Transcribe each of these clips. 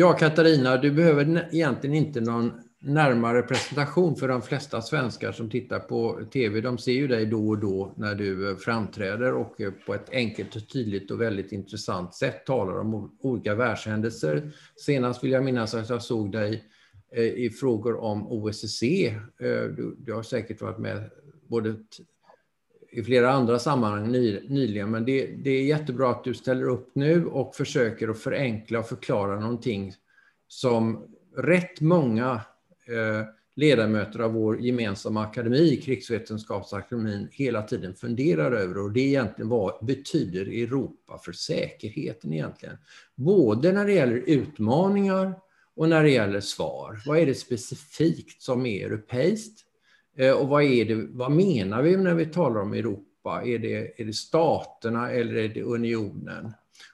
Ja, Katarina, du behöver egentligen inte någon närmare presentation för de flesta svenskar som tittar på TV. De ser ju dig då och då när du eh, framträder och eh, på ett enkelt och tydligt och väldigt intressant sätt talar om olika världshändelser. Senast vill jag minnas att jag såg dig eh, i frågor om OSSE. Du, du har säkert varit med både i flera andra sammanhang nyligen, men det, det, är jättebra att du ställer upp nu och försöker att förenkla och förklara någonting som rätt många eh, ledamöter av vår gemensamma akademi, Krigsvetenskapsakademin, hela tiden funderar över. Och det är egentligen vad betyder Europa för säkerheten egentligen? Både när det gäller utmaningar och när det gäller svar. Vad är det specifikt som är europeiskt? Eh, och vad, är det, vad menar vi när vi talar om Europa? Är det, är det staterna eller är det unionen?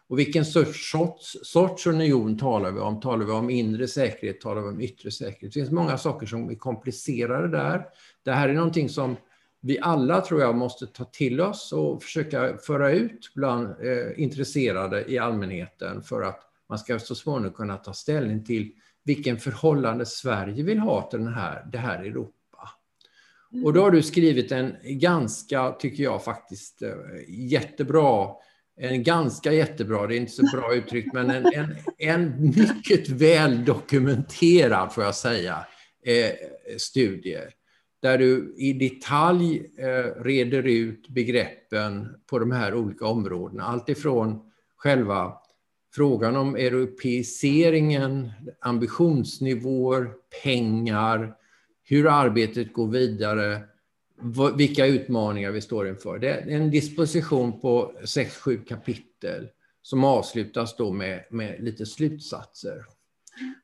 Och vilken sorts, sorts union talar vi om? Talar vi om inre säkerhet? Talar vi om yttre säkerhet? Det finns många saker som är komplicerade där. Det här är någonting som vi alla, tror jag, måste ta till oss och försöka föra ut bland eh, intresserade i allmänheten för att man ska så småningom kunna ta ställning till vilken förhållande Sverige vill ha till den här, det här Europa. Och då har du skrivit en ganska, tycker jag faktiskt, eh, jättebra en ganska jättebra, det är inte så bra uttryckt, men en, en, en mycket väl dokumenterad, får jag säga, eh, studie. Där du i detalj eh, reder ut begreppen på de här olika områdena. Allt ifrån själva frågan om europeiseringen, ambitionsnivåer, pengar, hur arbetet går vidare, vilka utmaningar vi står inför. Det är en disposition på 6-7 kapitel som avslutas då med, med lite slutsatser.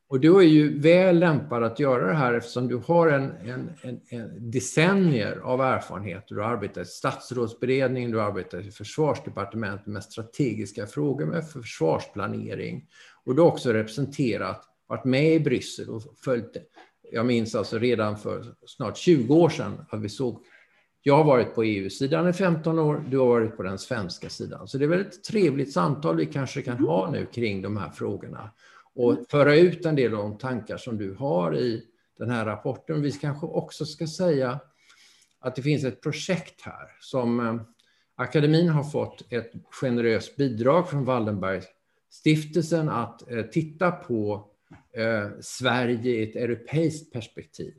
Och du är ju väl lämpad att göra det här eftersom du har en, en, en, en decennier av erfarenhet. Du har arbetat i statsrådsberedningen, du har arbetat i försvarsdepartementet med strategiska frågor, med försvarsplanering. Och du har också representerat, varit med i Bryssel och följt jag minns alltså redan för snart 20 år sedan att vi såg jag har varit på EU-sidan i 15 år, du har varit på den svenska sidan. Så det är väl ett trevligt samtal vi kanske kan ha nu kring de här frågorna och föra ut en del av de tankar som du har i den här rapporten. Vi kanske också ska säga att det finns ett projekt här som eh, akademin har fått ett generöst bidrag från Wallenbergstiftelsen att eh, titta på Eh, Sverige i ett europeiskt perspektiv.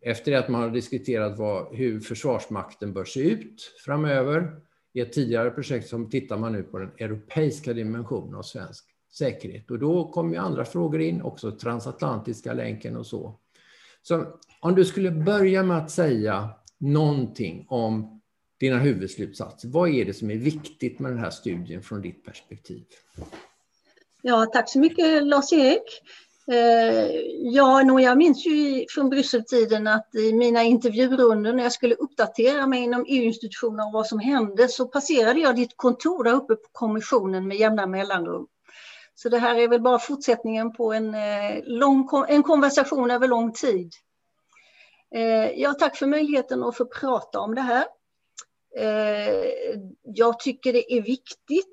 Efter att man har diskuterat vad, hur Försvarsmakten bör se ut framöver, i ett tidigare projekt som tittar man nu på den europeiska dimensionen av svensk säkerhet. Och då kommer ju andra frågor in, också transatlantiska länken och så. Så om du skulle börja med att säga någonting om dina huvudslutsatser. Vad är det som är viktigt med den här studien från ditt perspektiv? Ja, tack så mycket Lars-Erik. Eh, ja, jag minns ju från Brysseltiden att i mina intervjurunder när jag skulle uppdatera mig inom EU-institutioner om vad som hände så passerade jag ditt kontor där uppe på kommissionen med jämna mellanrum. Så det här är väl bara fortsättningen på en, eh, lång, en konversation över lång tid. Eh, ja, tack för möjligheten att få prata om det här. Jag tycker det är viktigt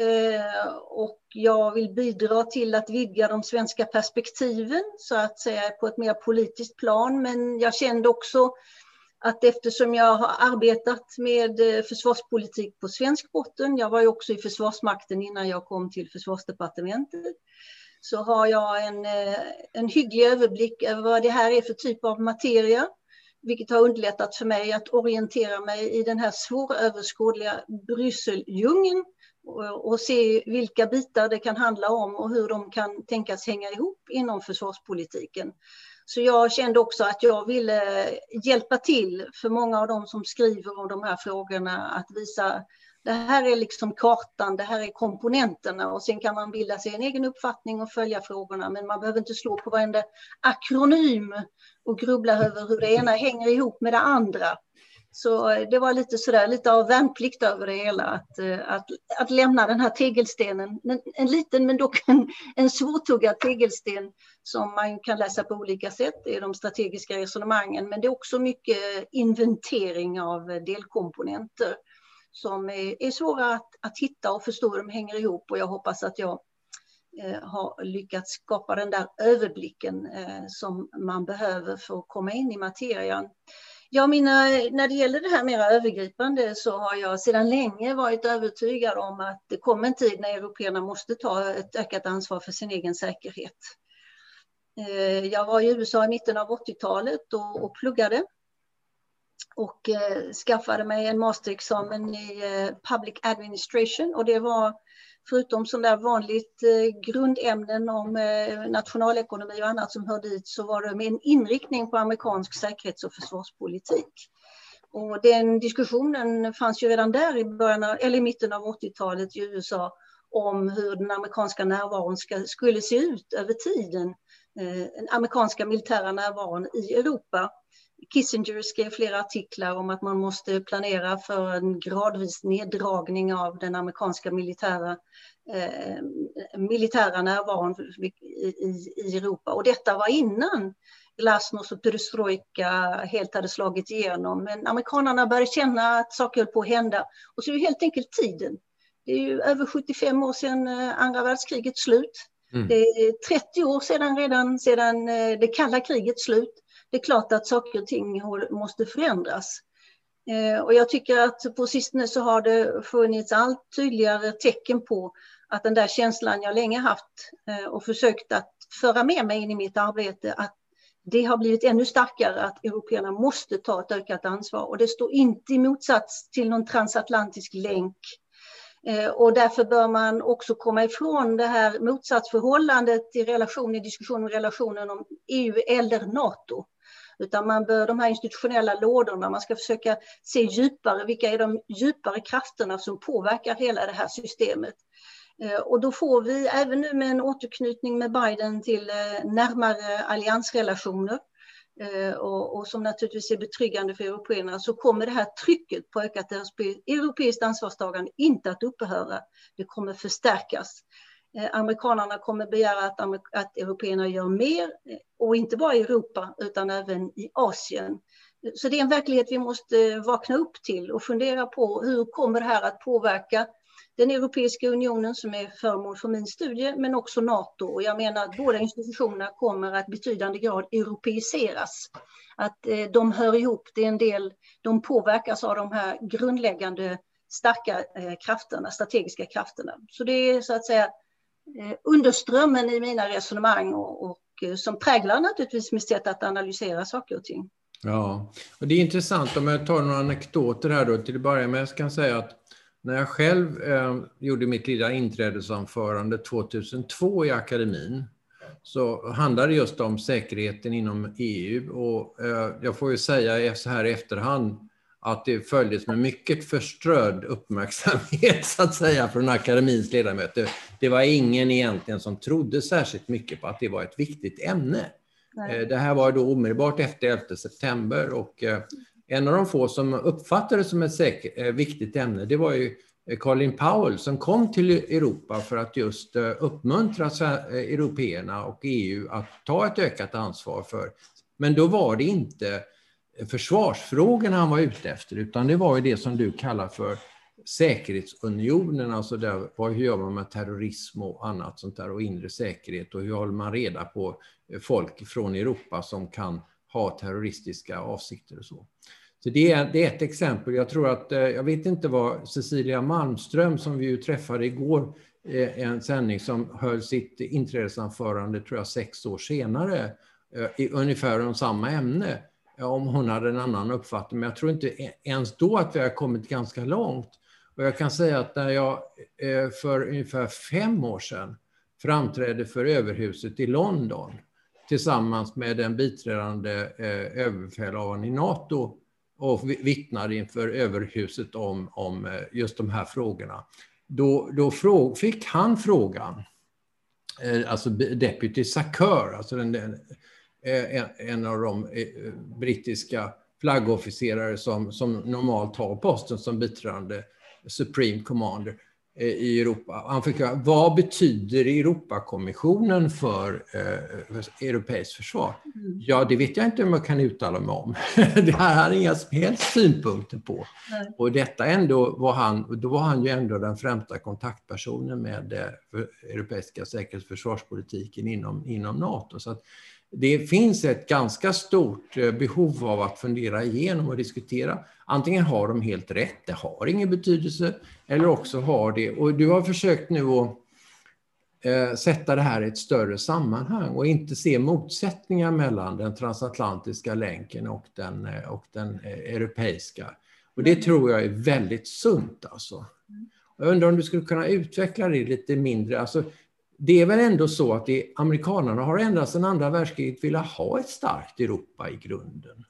eh, och jag vill bidra till att vidga de svenska perspektiven så att säga på ett mer politiskt plan. Men jag kände också att eftersom jag har arbetat med eh, försvarspolitik på svensk botten, jag var ju också i Försvarsmakten innan jag kom till Försvarsdepartementet, så har jag en, eh, en hygglig överblick över vad det här är för typ av materia, vilket har underlättat för mig att orientera mig i den här svåröverskådliga Brysseldjungeln och se vilka bitar det kan handla om och hur de kan tänkas hänga ihop inom försvarspolitiken. Så jag kände också att jag ville hjälpa till för många av dem som skriver om de här frågorna att visa det här är liksom kartan, det här är komponenterna och sen kan man bilda sig en egen uppfattning och följa frågorna. Men man behöver inte slå på varenda akronym och grubbla över hur det ena hänger ihop med det andra. Så eh, det var lite sådär, lite av värnplikt över det hela, att, eh, att, att lämna den här tegelstenen, en, en liten men dock en, en svårtuggad tegelsten som man kan läsa på olika sätt, det är de strategiska resonemangen, men det är också mycket inventering av delkomponenter som är, är svåra att, att hitta och förstå hur de hänger ihop och jag hoppas att jag eh, har lyckats skapa den där överblicken eh, som man behöver för att komma in i materian. Ja, mina, när det gäller det här mera övergripande så har jag sedan länge varit övertygad om att det kommer en tid när européerna måste ta ett ökat ansvar för sin egen säkerhet. Eh, jag var i USA i mitten av 80-talet och, och pluggade och eh, skaffade mig en masterexamen i eh, Public Administration och det var förutom sådana där vanligt eh, grundämnen om eh, nationalekonomi och annat som hör dit så var det med en inriktning på amerikansk säkerhets och försvarspolitik. Och den diskussionen fanns ju redan där i, början av, eller i mitten av 80-talet i USA om hur den amerikanska närvaron ska, skulle se ut över tiden. Eh, den amerikanska militära närvaron i Europa. Kissinger skrev flera artiklar om att man måste planera för en gradvis neddragning av den amerikanska militära, eh, militära närvaron i, i, Europa. Och detta var innan glasnost och perestrojka helt hade slagit igenom. Men amerikanerna började känna att saker höll på att hända. Och så är det helt enkelt tiden. Det är ju över 75 år sedan eh, andra världskrigets slut. Mm. Det är 30 år sedan redan sedan eh, det kalla krigets slut det är klart att saker och ting måste förändras. Eh, och jag tycker att på sistone så har det funnits allt tydligare tecken på att den där känslan jag länge haft eh, och försökt att föra med mig in i mitt arbete, att det har blivit ännu starkare att européerna måste ta ett ökat ansvar. Och det står inte i motsats till någon transatlantisk länk. Eh, och därför bör man också komma ifrån det här motsatsförhållandet i relation i diskussionen relationen om EU eller NATO. Utan man bör, de här institutionella lådorna, man ska försöka se djupare, vilka är de djupare krafterna som påverkar hela det här systemet. Eh, och då får vi, även nu med en återknytning med Biden till eh, närmare alliansrelationer, eh, och, och, som naturligtvis är betryggande för européerna, så kommer det här trycket på ökat europeiskt ansvarstagande inte att upphöra. Det kommer förstärkas. Eh, amerikanarna amerikanerna kommer begära att, att européerna gör mer, eh, och inte bara i Europa utan även i Asien. Så det är en verklighet vi måste eh, vakna upp till och fundera på hur kommer det här att påverka den Europeiska unionen som är föremål för min studie, men också NATO. Och jag menar att båda institutionerna kommer att betydande grad europeiseras. Att eh, de hör ihop, det är en del, de påverkas av de här grundläggande starka krafterna, strategiska krafterna. Så det är så att säga Eh, Underströmmen i mina resonemang och, och eh, som präglar naturligtvis mitt sätt att analysera saker och ting. Ja, och det är intressant om jag tar några anekdoter här då till att börja med. Jag kan säga att när jag själv eh, gjorde mitt lilla inträdesanförande 2002 i akademin så handlade det just om säkerheten inom EU och eh, jag får ju säga så här i efterhand att det följdes med mycket förströdd uppmärksamhet så att säga från akademins ledamöter. Det var ingen egentligen som trodde särskilt mycket på att det var ett viktigt ämne. Nej. Eh, det här var då omedelbart efter 11 september och eh, en av de få som uppfattade det som ett säkert, eh, viktigt ämne det var ju Colin Powell som kom till Europa för att just uppmuntra européerna och EU att ta ett ökat ansvar för. Men då var det inte försvarsfrågorna han var ute efter, utan det var ju det som du kallar för säkerhetsunionen, alltså där, vad, hur gör man med terrorism och annat sånt där och inre säkerhet och hur håller man reda på folk från Europa som kan ha terroristiska avsikter och så. Så det är, det är ett exempel. Jag tror att, eh, jag vet inte vad Cecilia Malmström som vi ju träffade igår, eh, en sändning som höll sitt inträdesanförande tror jag sex år senare, eh, i ungefär om samma ämne om hon hade en annan uppfattning. Men jag tror inte e-, ens då att vi har kommit ganska långt. Och jag kan säga att när jag eh, för ungefär fem år sedan framträdde för överhuset i London tillsammans med den biträdande eh, överbefälhavaren i NATO och vittnade inför överhuset om, om eh, just de här frågorna. Då, då fick han frågan, alltså Deputy Sakur, alltså den, den en av de eh, brittiska flaggofficerare som, som normalt har posten som biträdande Supreme Commander. eh, i Europa. Han fick, vad betyder Europakommissionen för eh, europeiskt försvar? Mm. Ja, det vet jag inte om jag kan uttala mig om. det här han inga som helst synpunkter på. Nej. Och detta ändå var han, då var han ju ändå den främsta kontaktpersonen med eh, europeiska säkerhets och försvarspolitiken inom, inom NATO. Så att, det finns ett ganska stort eh, behov av att fundera igenom och diskutera. Antingen har de helt rätt, det har ingen betydelse, eller också har det. Och du har försökt nu att eh, sätta det här i ett större sammanhang och inte se motsättningar mellan den transatlantiska länken och den, eh, och den europeiska. Och det tror jag är väldigt sunt alltså. Jag undrar om du skulle kunna utveckla det lite mindre. Alltså, det är väl ändå så att det, amerikanerna har ända sedan andra världskriget velat ha ett starkt Europa i grunden?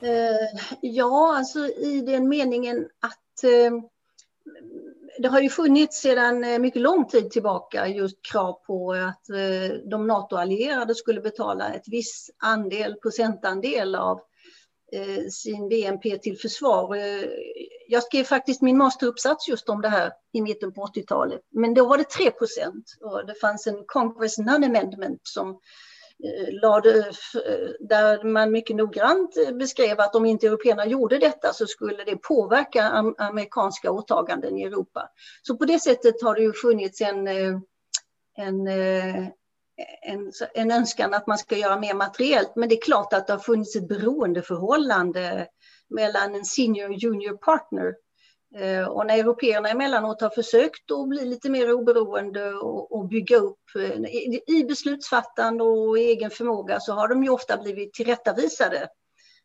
Eh, ja, alltså i den meningen att eh, det har ju funnits sedan eh, mycket lång tid tillbaka just krav på att de NATO-allierade skulle betala ett viss andel, procentandel av Eh, sin BNP till försvar. Eh, jag skrev faktiskt min masteruppsats just om det här i mitten på 80-talet. Men då var det 3 procent och det fanns en Congress Non-Amendment som eh, lade, där man mycket noggrant beskrev att om inte européerna gjorde detta så skulle det påverka amerikanska åtaganden i Europa. Så på det sättet har det ju funnits en, en en, en önskan att man ska göra mer materiellt. Men det är klart att det har funnits ett beroendeförhållande mellan en senior och junior partner. Eh, och när européerna emellanåt har försökt att bli lite mer oberoende och, bygga upp eh, i beslutsfattande och egen förmåga så har de ju ofta blivit tillrättavisade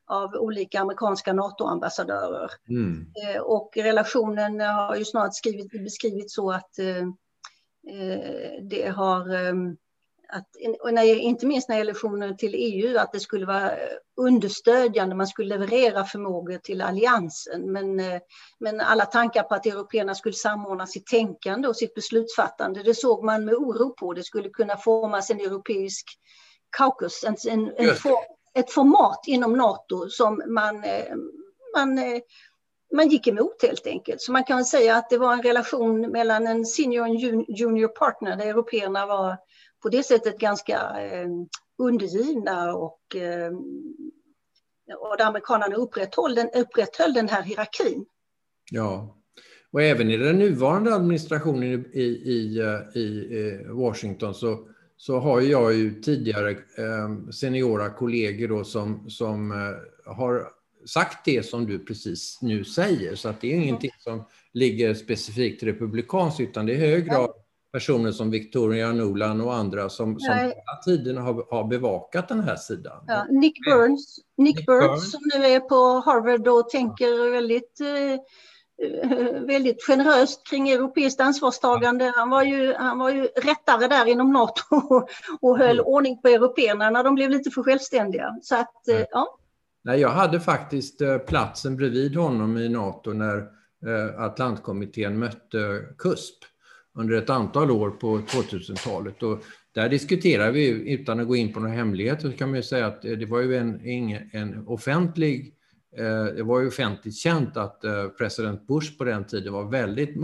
av olika amerikanska NATO-ambassadörer. Mm. Eh, och relationen har ju snart skrivit, beskrivits så att det har att, och när, inte minst när det gäller relationen till EU, att det skulle vara understödjande, man skulle leverera förmågor till alliansen. Men, eh, men alla tankar på att européerna skulle samordna sitt tänkande och sitt beslutsfattande, det såg man med oro på. Det skulle kunna formas en europeisk caucus, en, en, en for, ett format inom NATO som man, eh, man eh, man gick emot helt enkelt. Så man kan säga att det var en relation mellan en senior och en junior partner där européerna var på det sättet ganska eh, undergivna och, eh, och där amerikanerna upprätthöll den, upprätthöll den här hierarkin. Ja, och även i den nuvarande administrationen i, i, eh, i Washington så, så har jag ju tidigare seniora kollegor då som, som har sagt det som du precis nu säger. Så att det är ingenting som ligger specifikt republikanskt utan det är hög grad personer som Victoria Nuland och andra som, som hela tiden har, har bevakat den här sidan. Ja, Nick Burns, Nick, Nick Burns, Burns, som nu är på Harvard och tänker väldigt, eh, väldigt generöst kring europeiskt ansvarstagande. Han var ju, han var ju rättare där inom NATO och, och höll mm. ordning på européerna när de blev lite för självständiga. Så att, eh, ja. Nej, jag hade faktiskt eh, platsen bredvid honom i NATO när eh, Atlantkommittén mötte KUSP under ett antal år på 2000-talet. Och där diskuterar vi, utan att gå in på några hemligheter, så kan man ju säga att det var ju en, en offentlig eh, det var ju offentligt känt att eh, president Bush på den tiden var väldigt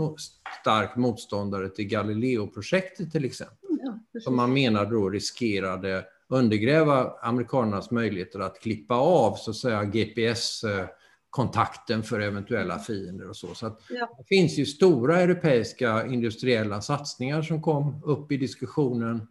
stark motståndare till Galileo-projektet till exempel. Ja, som man menade då riskerade undergräva amerikanernas möjligheter att klippa av så att säga GPS eh, kontakten för eventuella fiender och så. så ja. Det finns ju stora europeiska industriella satsningar som kom upp i diskussionen.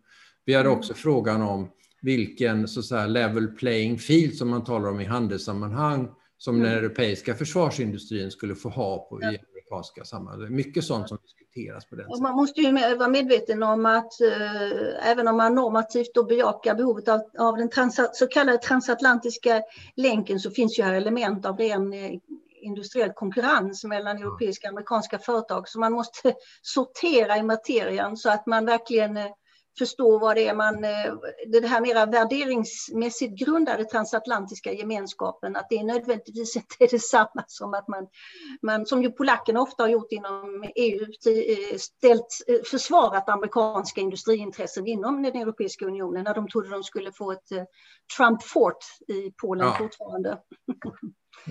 Vi hade också mm. frågan om vilken så säga, level playing field som man talar om i handelssammanhang som mm. den europeiska försvarsindustrin skulle få ha på, ja. i amerikanska sammanhang. Mycket sånt som diskuteras på den och Man måste ju vara medveten om att eh, även om man normativt då bejakar behovet av, av den trans, så kallade transatlantiska länken så finns ju här element av ren eh, industriell konkurrens mellan europeiska och amerikanska företag. Så man måste sortera i materian så att man verkligen eh, förstå vad det är man, eh, det här mera värderingsmässigt grundade transatlantiska gemenskapen, att det nödvändigtvis inte är detsamma som att man, man som ju polackerna ofta har gjort inom EU, eh, ställt, eh, försvarat amerikanska industriintressen inom den Europeiska unionen när de trodde de skulle få ett Trump fort i Polen ja. fortfarande.